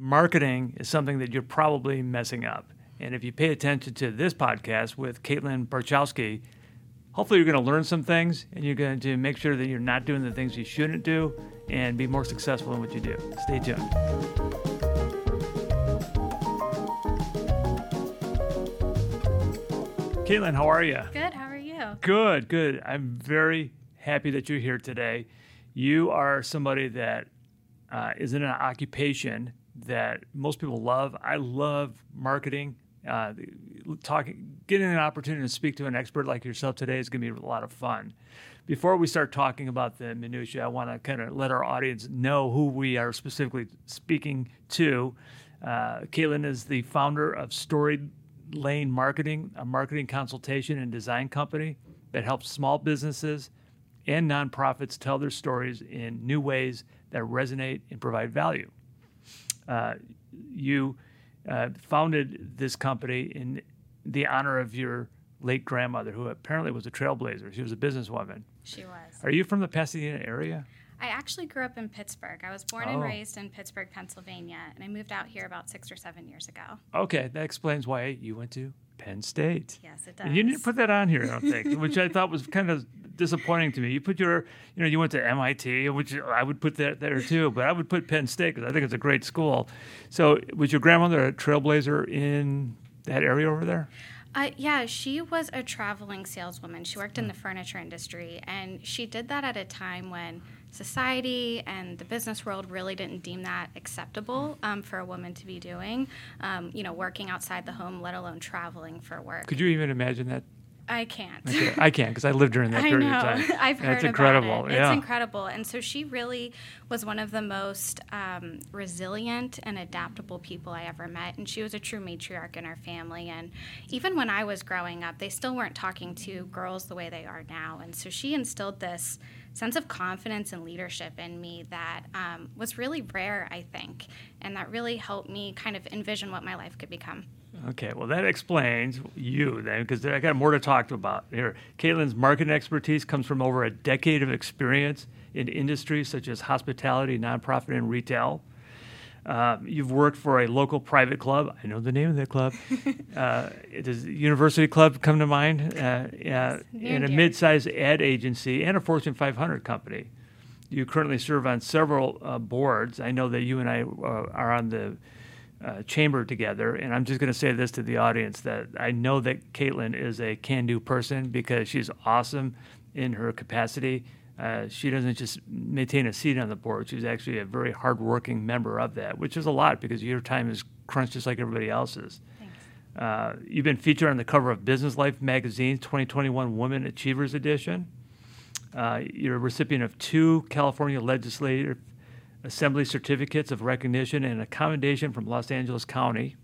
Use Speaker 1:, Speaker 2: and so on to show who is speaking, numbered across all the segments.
Speaker 1: marketing is something that you're probably messing up. And if you pay attention to this podcast with Katelyn Barchowsky, hopefully you're going to learn some things and you're going to make sure that you're not doing the things you shouldn't do and be more successful in what you do. Stay tuned. Katelyn, how are you?
Speaker 2: Good. How are you?
Speaker 1: Good, good. I'm very happy that you're here today. You are somebody that uh, is in an occupation that most people love. I love marketing. Uh, talking, getting an opportunity to speak to an expert like yourself today is going to be a lot of fun. Before we start talking about the minutia, I want to kind of let our audience know who we are specifically speaking to. Uh, Katelyn is the founder of Storied Lane Marketing, a marketing consultation and design company that helps small businesses and nonprofits tell their stories in new ways that resonate and provide value. Uh, you uh, founded this company in the honor of your late grandmother, who apparently was a trailblazer. She was a businesswoman.
Speaker 2: She was.
Speaker 1: Are you from the Pasadena area?
Speaker 2: I actually grew up in Pittsburgh. I was born
Speaker 1: Oh.
Speaker 2: and raised in Pittsburgh, Pennsylvania, and I moved out here about six or seven years ago.
Speaker 1: Okay, that explains why you went to Penn State.
Speaker 2: Yes, it does.
Speaker 1: And you didn't put that on here, I don't think, which I thought was kind of disappointing to me. You put your, you know, you went to MIT, which I would put that there too, but I would put Penn State because I think it's a great school. So, was your grandmother a trailblazer in that area over there?
Speaker 2: Uh, yeah, she was a traveling saleswoman. She worked in the furniture industry, and she did that at a time when society and the business world really didn't deem that acceptable um, for a woman to be doing. Um, you know, working outside the home, let alone traveling for work.
Speaker 1: Could you even imagine that?
Speaker 2: I can't.
Speaker 1: Okay, I can't because I lived during that
Speaker 2: I
Speaker 1: period
Speaker 2: know.
Speaker 1: of time.
Speaker 2: I've heard
Speaker 1: That's
Speaker 2: about
Speaker 1: incredible.
Speaker 2: it.
Speaker 1: Yeah.
Speaker 2: It's incredible. And so she really was one of the most um, resilient and adaptable people I ever met. And she was a true matriarch in her family. And even when I was growing up, they still weren't talking to girls the way they are now. And so she instilled this sense of confidence and leadership in me that um, was really rare, I think. And that really helped me kind of envision what my life could become.
Speaker 1: Okay, well, that explains you then, because I got more to talk about here. Katelyn's marketing expertise comes from over a decade of experience in industries such as hospitality, nonprofit, and retail. Uh, you've worked for a local private club. I know the name of that club. uh, does University Club come to mind? Uh, yeah,
Speaker 2: near
Speaker 1: and a mid-sized ad agency and a Fortune 500 company. You currently serve on several uh, boards. I know that you and I uh, are on the uh, chamber together, and I'm just going to say this to the audience that I know that Katelyn is a can-do person because she's awesome in her capacity. Uh, she doesn't just maintain a seat on the board; she's actually a very hardworking member of that, which is a lot because your time is crunched just like everybody else's. Uh, you've been featured on the cover of Business Life magazine's 2021 Women Achievers Edition. Uh, you're a recipient of two California Legislative Assembly certificates of recognition and accommodation from Los Angeles County.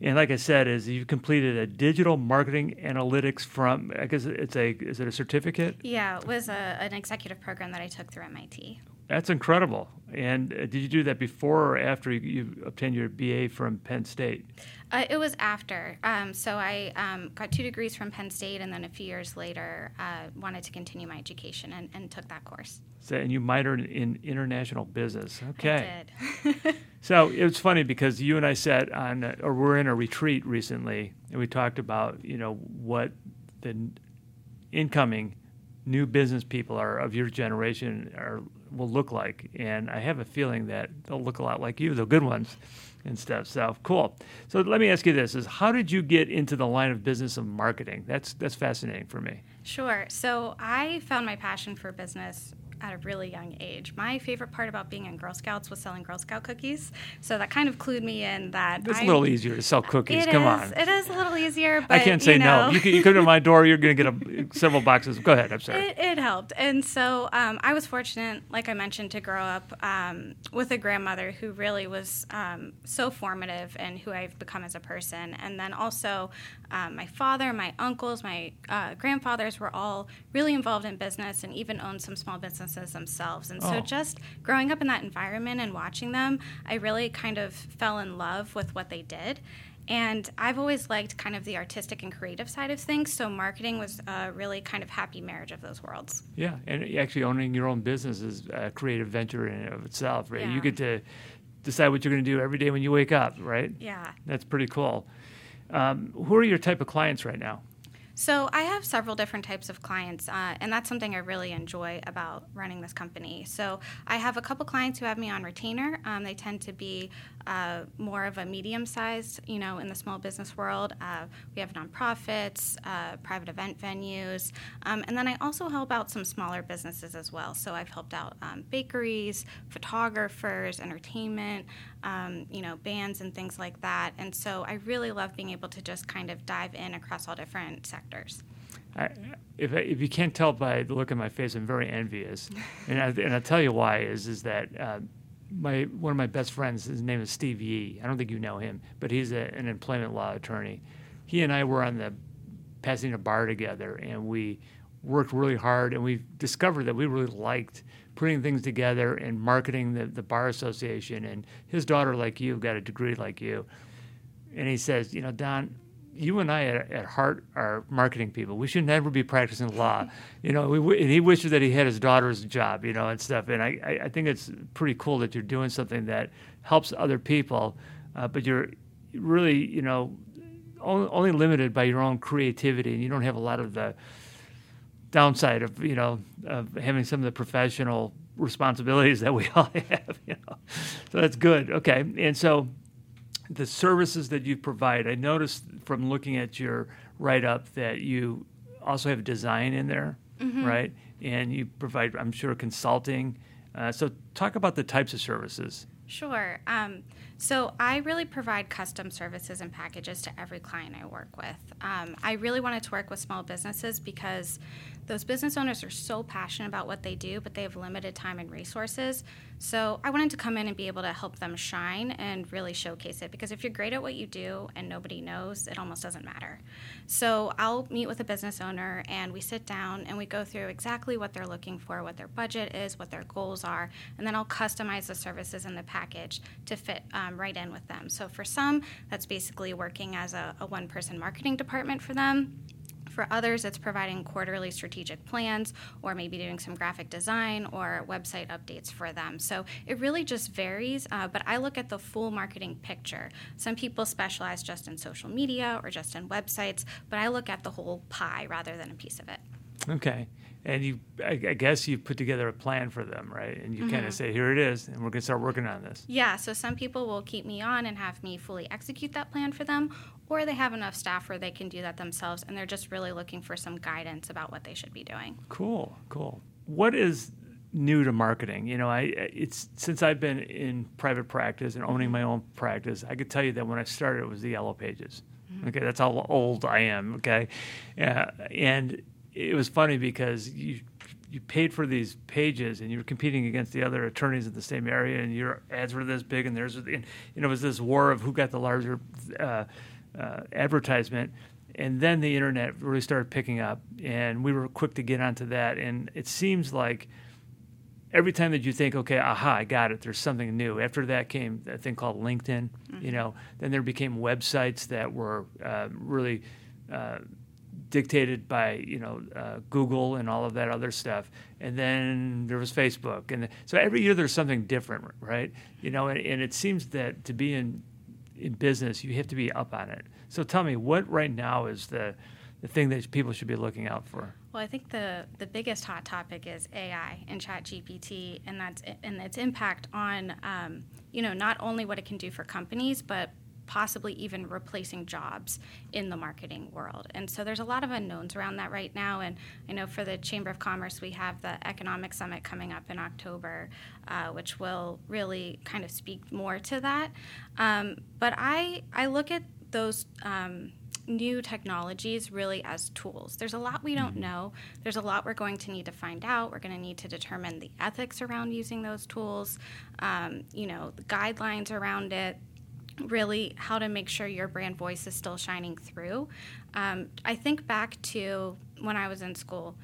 Speaker 1: And like I said, is you've completed a digital marketing analytics from I guess it's a is it a certificate?
Speaker 2: Yeah, it was a, an executive program that I took through MIT.
Speaker 1: That's incredible. And uh, did you do that before or after you, you obtained your BA from Penn State?
Speaker 2: Uh, it was after. Um, so I um, got two degrees from Penn State, and then a few years later, uh, wanted to continue my education and, and took that course.
Speaker 1: So, and you minored in international business. Okay.
Speaker 2: I did.
Speaker 1: So it was funny because you and I sat on, uh, or we're in a retreat recently, and we talked about, you know, what the incoming new business people are of your generation are will look like, and I have a feeling that they'll look a lot like you, the good ones, and stuff. So cool. So let me ask you this: Is how did you get into the line of business of marketing? That's that's fascinating for me.
Speaker 2: Sure. So I found my passion for business at a really young age. My favorite part about being in Girl Scouts was selling Girl Scout cookies. So that kind of clued me in that
Speaker 1: It's
Speaker 2: I,
Speaker 1: a little easier to sell cookies. Come
Speaker 2: is-
Speaker 1: on.
Speaker 2: It is a little easier, but
Speaker 1: I can't say
Speaker 2: you know,
Speaker 1: no. You, can, you come to my door, you're going to get a, several boxes. Go ahead. I'm sorry.
Speaker 2: It, it helped. And so um, I was fortunate, like I mentioned, to grow up um, with a grandmother who really was um, so formative in who I've become as a person. And then also um, my father, my uncles, my uh, grandfathers were all really involved in business and even owned some small businesses themselves. And
Speaker 1: Oh.
Speaker 2: so just growing up in that environment and watching them, I really kind of fell in love with what they did. And I've always liked kind of the artistic and creative side of things. So marketing was a really kind of happy marriage of those worlds.
Speaker 1: Yeah, and actually owning your own business is a creative venture in and of itself, right? You get to decide what you're going to do every day when you wake up, right?
Speaker 2: Yeah.
Speaker 1: That's pretty cool. Um, who are your type of clients right now?
Speaker 2: So I have several different types of clients, uh, and that's something I really enjoy about running this company. So I have a couple clients who have me on retainer. Um, they tend to be uh, more of a medium sized, you know, in the small business world. Uh, we have nonprofits, uh, private event venues, um, and then I also help out some smaller businesses as well. So I've helped out um, bakeries, photographers, entertainment, um, you know, bands and things like that. And so I really love being able to just kind of dive in across all different sectors.
Speaker 1: I, if, if you can't tell by the look on my face, I'm very envious, and I, and I'll tell you why is is that uh, my one of my best friends, his name is Steve Yee. I don't think you know him, but he's a, an employment law attorney. He and I were on the passing Pasadena bar together, and we worked really hard, and we discovered that we really liked putting things together and marketing the, the bar association. And his daughter, like you, got a degree like you, and he says, you know, Don, you and I at, at, heart are marketing people. We should never be practicing law. You know, we, and he wishes that he had his daughter's job, you know, and stuff. And I, I think it's pretty cool that you're doing something that helps other people, uh, but you're really, you know, only, only limited by your own creativity, and you don't have a lot of the downside of, you know, of having some of the professional responsibilities that we all have. You know, so that's good. Okay, and so the services that you provide. I noticed from looking at your write up that you also have design in there, mm-hmm. right? And you provide, I'm sure, consulting. Uh, so, talk about the types of services.
Speaker 2: Sure. Um, so, I really provide custom services and packages to every client I work with. Um, I really wanted to work with small businesses because those business owners are so passionate about what they do, but they have limited time and resources. So I wanted to come in and be able to help them shine and really showcase it because if you're great at what you do and nobody knows, it almost doesn't matter. So I'll meet with a business owner and we sit down and we go through exactly what they're looking for, what their budget is, what their goals are, and then I'll customize the services in the package to fit um, right in with them. So for some, that's basically working as a, a one person marketing department for them for others, it's providing quarterly strategic plans or maybe doing some graphic design or website updates for them. So it really just varies, uh, but I look at the full marketing picture. Some people specialize just in social media or just in websites, but I look at the whole pie rather than a piece of it.
Speaker 1: Okay. And you, I, I guess you put together a plan for them, right? And you mm-hmm. kind of say, here it is, and we're going to start working on this.
Speaker 2: Yeah. So some people will keep me on and have me fully execute that plan for them, or they have enough staff where they can do that themselves and they're just really looking for some guidance about what they should be doing.
Speaker 1: Cool, cool. What is new to marketing? You know, I it's since I've been in private practice and owning my own practice, I could tell you that when I started it was the yellow pages. Mm-hmm. Okay, that's how old I am, okay? Uh, and it was funny because you you paid for these pages and you were competing against the other attorneys in the same area and your ads were this big and there's and, you know it was this war of who got the larger uh, uh, advertisement. And then the internet really started picking up, and we were quick to get onto that. And it seems like every time that you think, okay, aha, I got it, there's something new. After that came a thing called LinkedIn, mm-hmm. you know, then there became websites that were uh, really uh, dictated by, you know, uh, Google and all of that other stuff. And then there was Facebook. And so every year there's something different, right? You know, and, and it seems that to be in in business, you have to be up on it. So tell me, what right now is the the thing that people should be looking out for?
Speaker 2: Well, I think the the biggest hot topic is AI and Chat GPT, and that's and its impact on um, you know not only what it can do for companies, but possibly even replacing jobs in the marketing world. And so there's a lot of unknowns around that right now. And I know for the Chamber of Commerce, we have the Economic Summit coming up in October, uh, which will really kind of speak more to that. Um, but I, I look at those. Um, new technologies really as tools. There's a lot we don't mm-hmm. know. There's a lot we're going to need to find out. We're going to need to determine the ethics around using those tools, um, you know, the guidelines around it really how to make sure your brand voice is still shining through. Um, I think back to when I was in school,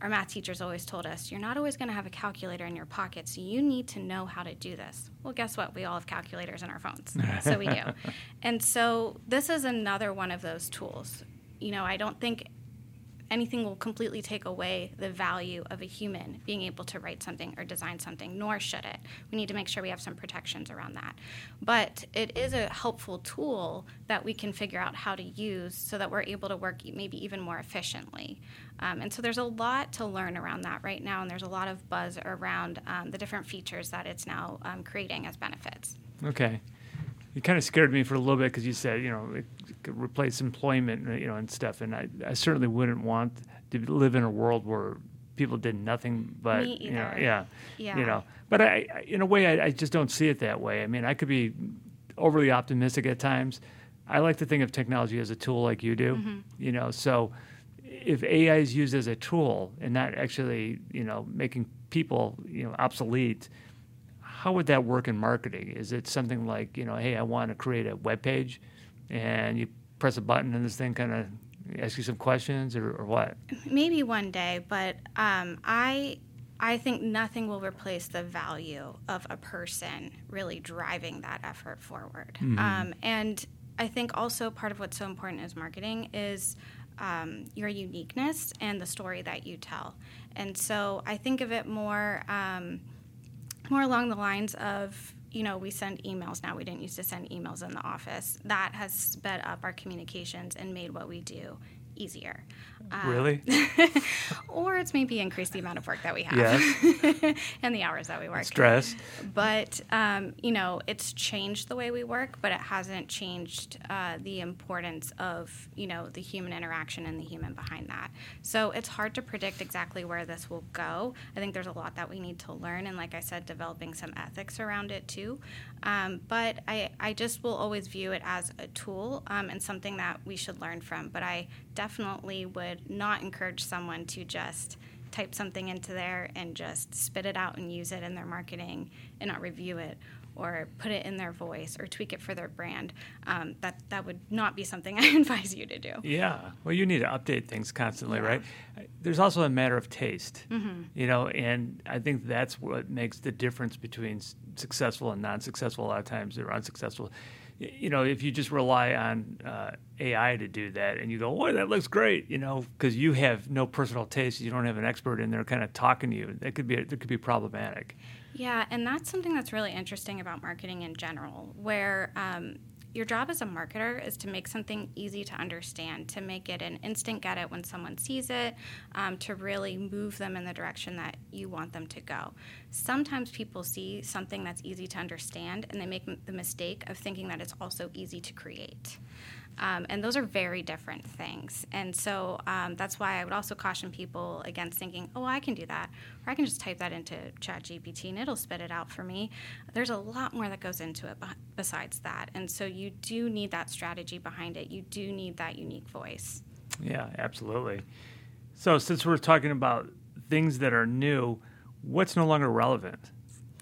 Speaker 2: our math teachers always told us, you're not always going to have a calculator in your pocket, so you need to know how to do this. Well, guess what? We all have calculators in our phones. so we do. And so this is another one of those tools. You know, I don't think anything will completely take away the value of a human being able to write something or design something, nor should it. We need to make sure we have some protections around that. But it is a helpful tool that we can figure out how to use so that we're able to work maybe even more efficiently. Um, and so there's a lot to learn around that right now, and there's a lot of buzz around um, the different features that it's now um, creating as benefits.
Speaker 1: Okay. You kind of scared me for a little bit because you said, you know, it could replace employment, you know, and stuff. And I, I certainly wouldn't want to live in a world where people did nothing but, you know, yeah,
Speaker 2: Yeah.
Speaker 1: you know. But I, I- in a way, I, I just don't see it that way. I mean, I could be overly optimistic at times. I like to think of technology as a tool, like you do.
Speaker 2: Mm-hmm.
Speaker 1: You know, so if AI is used as a tool and not actually, you know, making people, you know, obsolete, how would that work in marketing? Is it something like, you know, hey, I want to create a web page, and you press a button and this thing kind of asks you some questions, or, or what?
Speaker 2: maybe one day but um, i i think nothing will replace the value of a person really driving that effort forward um, and i think also part of what's so important as marketing is um, your uniqueness and the story that you tell and so i think of it more um, more along the lines of you know we send emails now. We didn't used to send emails in the office. That has sped up our communications and made what we do easier Um,
Speaker 1: really?
Speaker 2: or it's maybe increased the amount of work that we have
Speaker 1: Yes.
Speaker 2: and the hours that we work
Speaker 1: Stress.
Speaker 2: but um, you know it's changed the way we work but it hasn't changed uh, the importance of you know the human interaction and the human behind that so it's hard to predict exactly where this will go i think there's a lot that we need to learn and like i said developing some ethics around it too um, but I, I just will always view it as a tool um, and something that we should learn from but i definitely would not encourage someone to just type something into there and just spit it out and use it in their marketing and not review it or put it in their voice or tweak it for their brand. Um, that that would not be something I advise you to do.
Speaker 1: Yeah. Well, you need to update things constantly,
Speaker 2: Yeah.
Speaker 1: right? There's also a matter of taste, you know, and I think that's what makes the difference between successful and non-successful. A lot of times, or unsuccessful. You know, if you just rely on uh, AI to do that, and you go, "Boy, that looks great," you know, because you have no personal taste, you don't have an expert in there kind of talking to you. That could be that could be problematic.
Speaker 2: Yeah, and that's something that's really interesting about marketing in general, where um, your job as a marketer is to make something easy to understand, to make it an instant get it when someone sees it, um, to really move them in the direction that you want them to go. Sometimes people see something that's easy to understand and they make the mistake of thinking that it's also easy to create. Um, and those are very different things. And so um, that's why I would also caution people against thinking, oh, I can do that. Or I can just type that into ChatGPT and it'll spit it out for me. There's a lot more that goes into it besides that. And so you do need that strategy behind it. You do need that unique voice.
Speaker 1: Yeah, absolutely. So, since we're talking about things that are new, what's no longer relevant?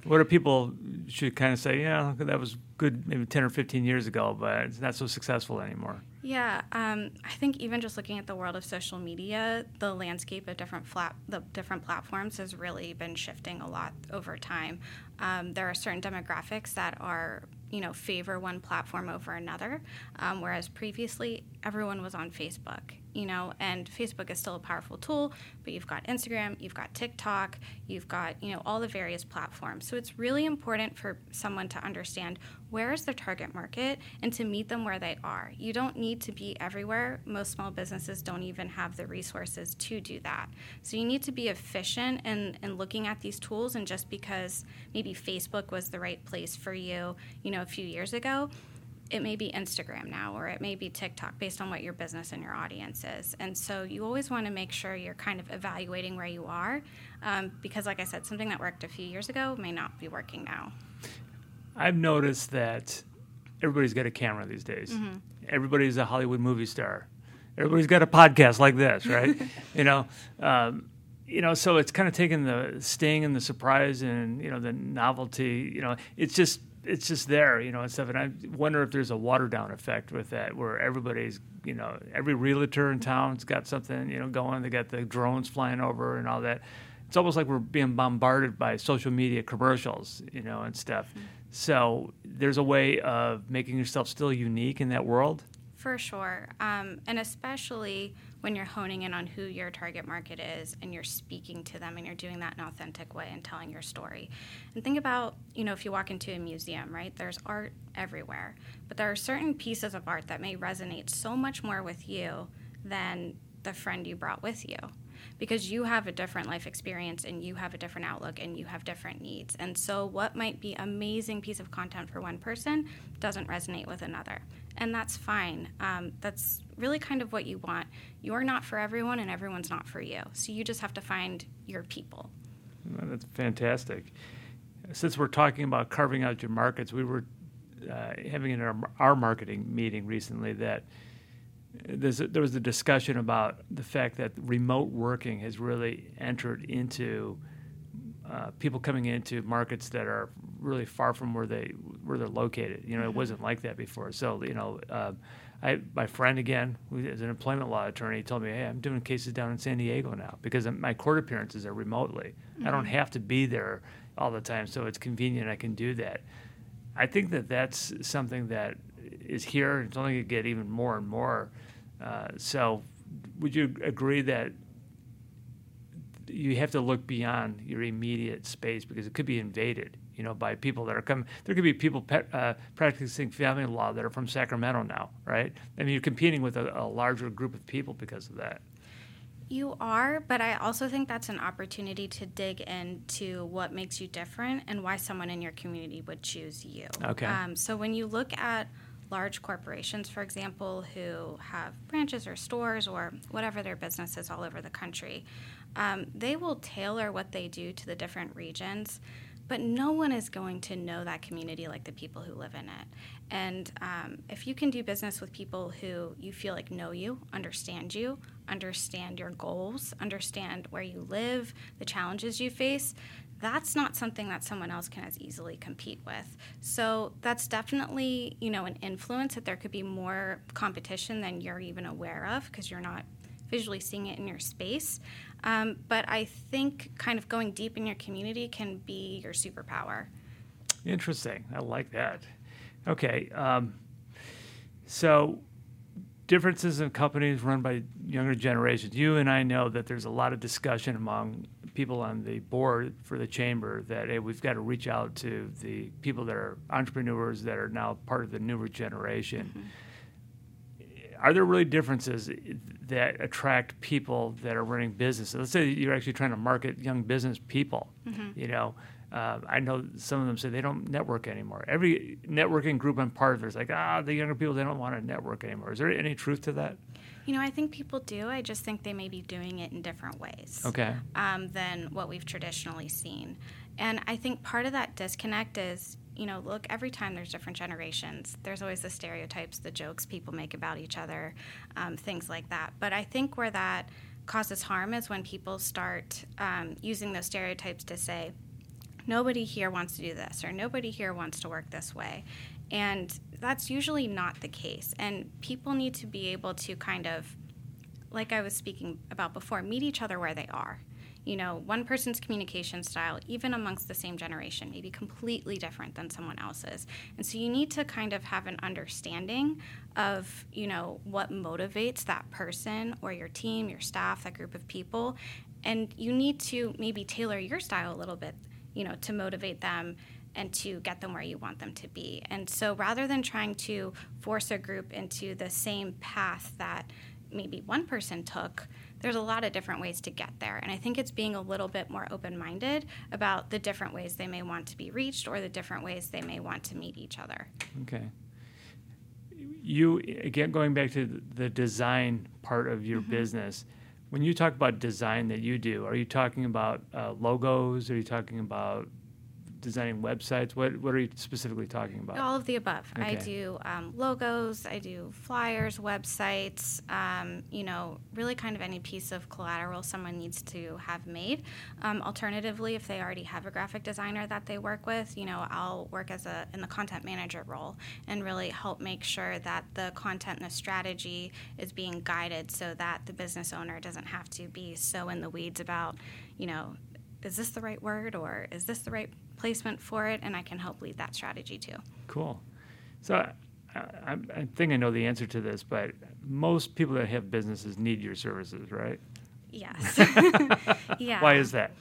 Speaker 1: What do people should kind of say? Yeah, that was good maybe 10 or 15 years ago, but it's not so successful anymore.
Speaker 2: Yeah, um, I think even just looking at the world of social media, the landscape of different flat, the different platforms has really been shifting a lot over time. Um, there are certain demographics that are, you know, favor one platform over another, um, whereas previously everyone was on Facebook. You know, and Facebook is still a powerful tool, but you've got Instagram, you've got TikTok, you've got you know all the various platforms. So it's really important for someone to understand where is their target market and to meet them where they are. You don't need to be everywhere. Most small businesses don't even have the resources to do that. So you need to be efficient in, in looking at these tools. And just because maybe Facebook was the right place for you, you know, a few years ago, it may be Instagram now or it may be TikTok based on what your business and your audience is. And so you always want to make sure you're kind of evaluating where you are um, because, like I said, something that worked a few years ago may not be working now.
Speaker 1: I've noticed that everybody's got a camera these days.
Speaker 2: Mm-hmm.
Speaker 1: Everybody's a Hollywood movie star. Everybody's got a podcast like this, right? you know, um, you know, so it's kind of taken the sting and the surprise and you know the novelty. You know, it's just it's just there, you know, and stuff. And I wonder if there's a water down effect with that, where everybody's, you know, every realtor in town's got something, you know, going. They got the drones flying over and all that. It's almost like we're being bombarded by social media commercials, you know, and stuff. Mm-hmm. So there's a way of making yourself still unique in that world.
Speaker 2: For sure. Um, and especially when you're honing in on who your target market is and you're speaking to them and you're doing that in an authentic way and telling your story. And think about, you know, if you walk into a museum, right? There's art everywhere. But there are certain pieces of art that may resonate so much more with you than the friend you brought with you because you have a different life experience and you have a different outlook and you have different needs. And so what might be amazing piece of content for one person doesn't resonate with another. And that's fine. Um, that's really kind of what you want. You're not for everyone and everyone's not for you. So you just have to find your people.
Speaker 1: That's fantastic. Since we're talking about carving out your markets, we were uh, having in our, our marketing meeting recently that there's a, there was a discussion about the fact that remote working has really entered into uh, people coming into markets that are really far from where they where they're located. You know, mm-hmm. it wasn't like that before. So you know, uh, I my friend again, who is an employment law attorney, told me, "Hey, I'm doing cases down in San Diego now because my court appearances are remotely. Mm-hmm. I don't mm-hmm. have to be there all the time, so it's convenient. I can do that." I think that that's something that is here. It's only going to get even more and more. Uh, so, would you agree that you have to look beyond your immediate space because it could be invaded? You know, by people that are coming. There could be people pe- uh, practicing family law that are from Sacramento now, right? I mean, you're competing with a, a larger group of people because of that.
Speaker 2: You are, but I also think that's an opportunity to dig into what makes you different and why someone in your community would choose you.
Speaker 1: Okay. Um,
Speaker 2: so when you look at large corporations, for example, who have branches or stores or whatever their business is all over the country, um, they will tailor what they do to the different regions but no one is going to know that community like the people who live in it. And um, if you can do business with people who you feel like know you, understand you, understand your goals, understand where you live, the challenges you face, that's not something that someone else can as easily compete with. So that's definitely, you know, an influence that there could be more competition than you're even aware of because you're not visually seeing it in your space. Um, but I think kind of going deep in your community can be your superpower.
Speaker 1: Interesting. I like that. Okay. Um, so, differences in companies run by younger generations. You and I know that there's a lot of discussion among people on the board for the chamber that hey, we've got to reach out to the people that are entrepreneurs that are now part of the newer generation. Mm-hmm are there really differences that attract people that are running businesses? Let's say you're actually trying to market young business people. Mm-hmm. You know, uh, I know some of them say they don't network anymore. Every networking group I'm part of is like, ah, the younger people they don't want to network anymore. Is there any truth to that?
Speaker 2: You know, I think people do. I just think they may be doing it in different ways.
Speaker 1: Okay.
Speaker 2: Um, than what we've traditionally seen, and I think part of that disconnect is you know, look, every time there's different generations, there's always the stereotypes, the jokes people make about each other, um, things like that. But I think where that causes harm is when people start um, using those stereotypes to say, nobody here wants to do this, or nobody here wants to work this way. And that's usually not the case. And people need to be able to kind of, like I was speaking about before, meet each other where they are you know, one person's communication style, even amongst the same generation, may be completely different than someone else's. And so you need to kind of have an understanding of, you know, what motivates that person or your team, your staff, that group of people. And you need to maybe tailor your style a little bit, you know, to motivate them and to get them where you want them to be. And so rather than trying to force a group into the same path that maybe one person took, there's a lot of different ways to get there. And I think it's being a little bit more open minded about the different ways they may want to be reached or the different ways they may want to meet each other.
Speaker 1: Okay. You, again, going back to the design part of your mm-hmm. business, when you talk about design that you do, are you talking about uh, logos? Are you talking about designing websites? What what are you specifically talking about?
Speaker 2: All of the above. Okay. I do um, logos. I do flyers, websites. Um, you know, really kind of any piece of collateral someone needs to have made. Um, alternatively, if they already have a graphic designer that they work with, you know, I'll work as a in the content manager role and really help make sure that the content and the strategy is being guided so that the business owner doesn't have to be so in the weeds about, you know, is this the right word or is this the right placement for it, and I can help lead that strategy too.
Speaker 1: Cool. So I, I think I know the answer to this, but most people that have businesses need your services, right?
Speaker 2: Yes. yeah.
Speaker 1: Why is that?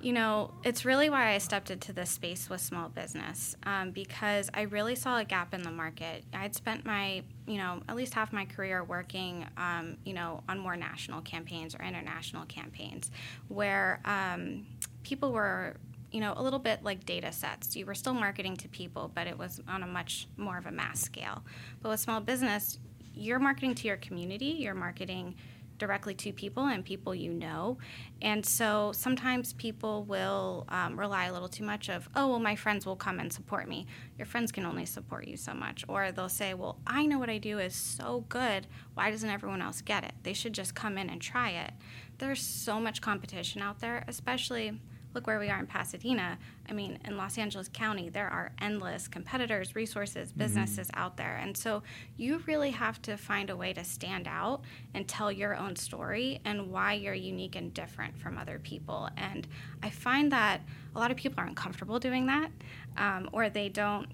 Speaker 2: You know, it's really why I stepped into this space with small business um, because I really saw a gap in the market. I'd spent my, you know, at least half my career working, um, you know, on more national campaigns or international campaigns where um, people were you know, a little bit like data sets. You were still marketing to people, but it was on a much more of a mass scale. But with small business, you're marketing to your community, you're marketing directly to people and people you know. And so sometimes people will um, rely a little too much of, oh, well, my friends will come and support me. Your friends can only support you so much. Or they'll say, well, I know what I do is so good. Why doesn't everyone else get it? They should just come in and try it. There's so much competition out there, especially look where we are in Pasadena. I mean, in Los Angeles County, there are endless competitors, resources, mm-hmm. businesses mm-hmm. out there. And so you really have to find a way to stand out and tell your own story and why you're unique and different from other people. And I find that a lot of people aren't comfortable doing that um, or they don't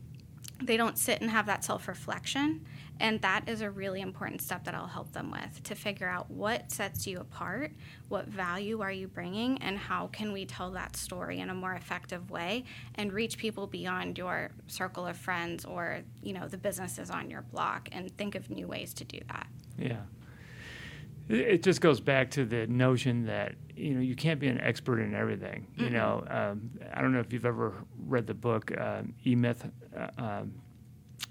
Speaker 2: they don't sit and have that self reflection. And that is a really important step that I'll help them with to figure out what sets you apart, what value are you bringing, and how can we tell that story in a more effective way and reach people beyond your circle of friends or, you know, the businesses on your block and think of new ways to do that.
Speaker 1: Yeah. It just goes back to the notion that you know you can't be an expert in everything. Mm-hmm. You know, um, I don't know if you've ever read the book um, E Myth. Uh, um,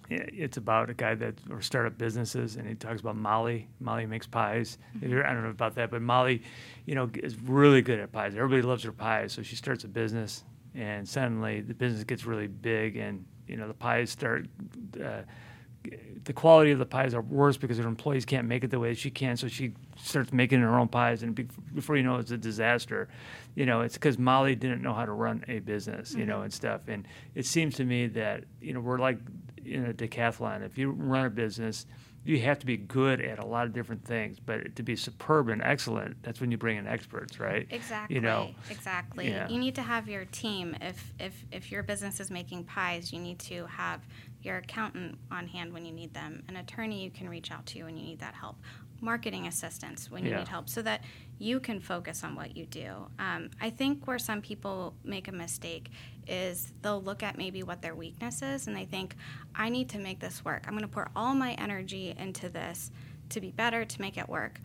Speaker 1: it's about a guy that or startup businesses, and he talks about Molly. Molly makes pies. Mm-hmm. I don't know about that, but Molly, you know, is really good at pies. Everybody loves her pies, so she starts a business, and suddenly the business gets really big, and you know the pies start. Uh, the quality of the pies are worse because her employees can't make it the way she can. So she starts making her own pies, and before you know, it, it's a disaster. You know, it's because Molly didn't know how to run a business, you mm-hmm. know, and stuff. And it seems to me that you know we're like in a decathlon. If you run a business, you have to be good at a lot of different things. But to be superb and excellent, that's when you bring in experts, right?
Speaker 2: Exactly. You know, exactly. Yeah. You need to have your team. If if if your business is making pies, you need to have your accountant on hand when you need them, an attorney you can reach out to when you need that help, marketing assistance when you yeah. need help, so that you can focus on what you do. Um, I think where some people make a mistake is they'll look at maybe what their weakness is and they think, I need to make this work. I'm going to pour all my energy into this to be better, to make it work.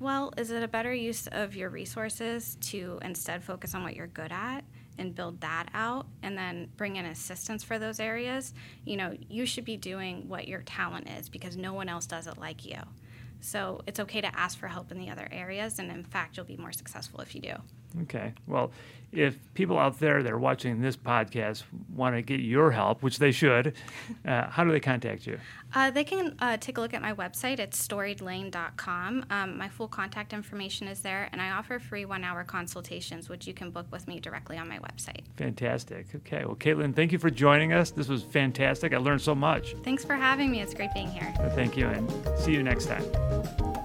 Speaker 2: Well, is it a better use of your resources to instead focus on what you're good at? and build that out and then bring in assistance for those areas, you know, you should be doing what your talent is because no one else does it like you. So it's okay to ask for help in the other areas, and in fact, you'll be more successful if you do.
Speaker 1: Okay. Well, if people out there that are watching this podcast want to get your help, which they should, uh, how do they contact you?
Speaker 2: Uh, they can uh, take a look at my website. It's storiedlane.com. Um, my full contact information is there, and I offer free one hour consultations, which you can book with me directly on my website.
Speaker 1: Fantastic. Okay. Well, Katelyn, thank you for joining us. This was fantastic. I learned so much.
Speaker 2: Thanks for having me. It's great being here.
Speaker 1: Well, thank you, and see you next time.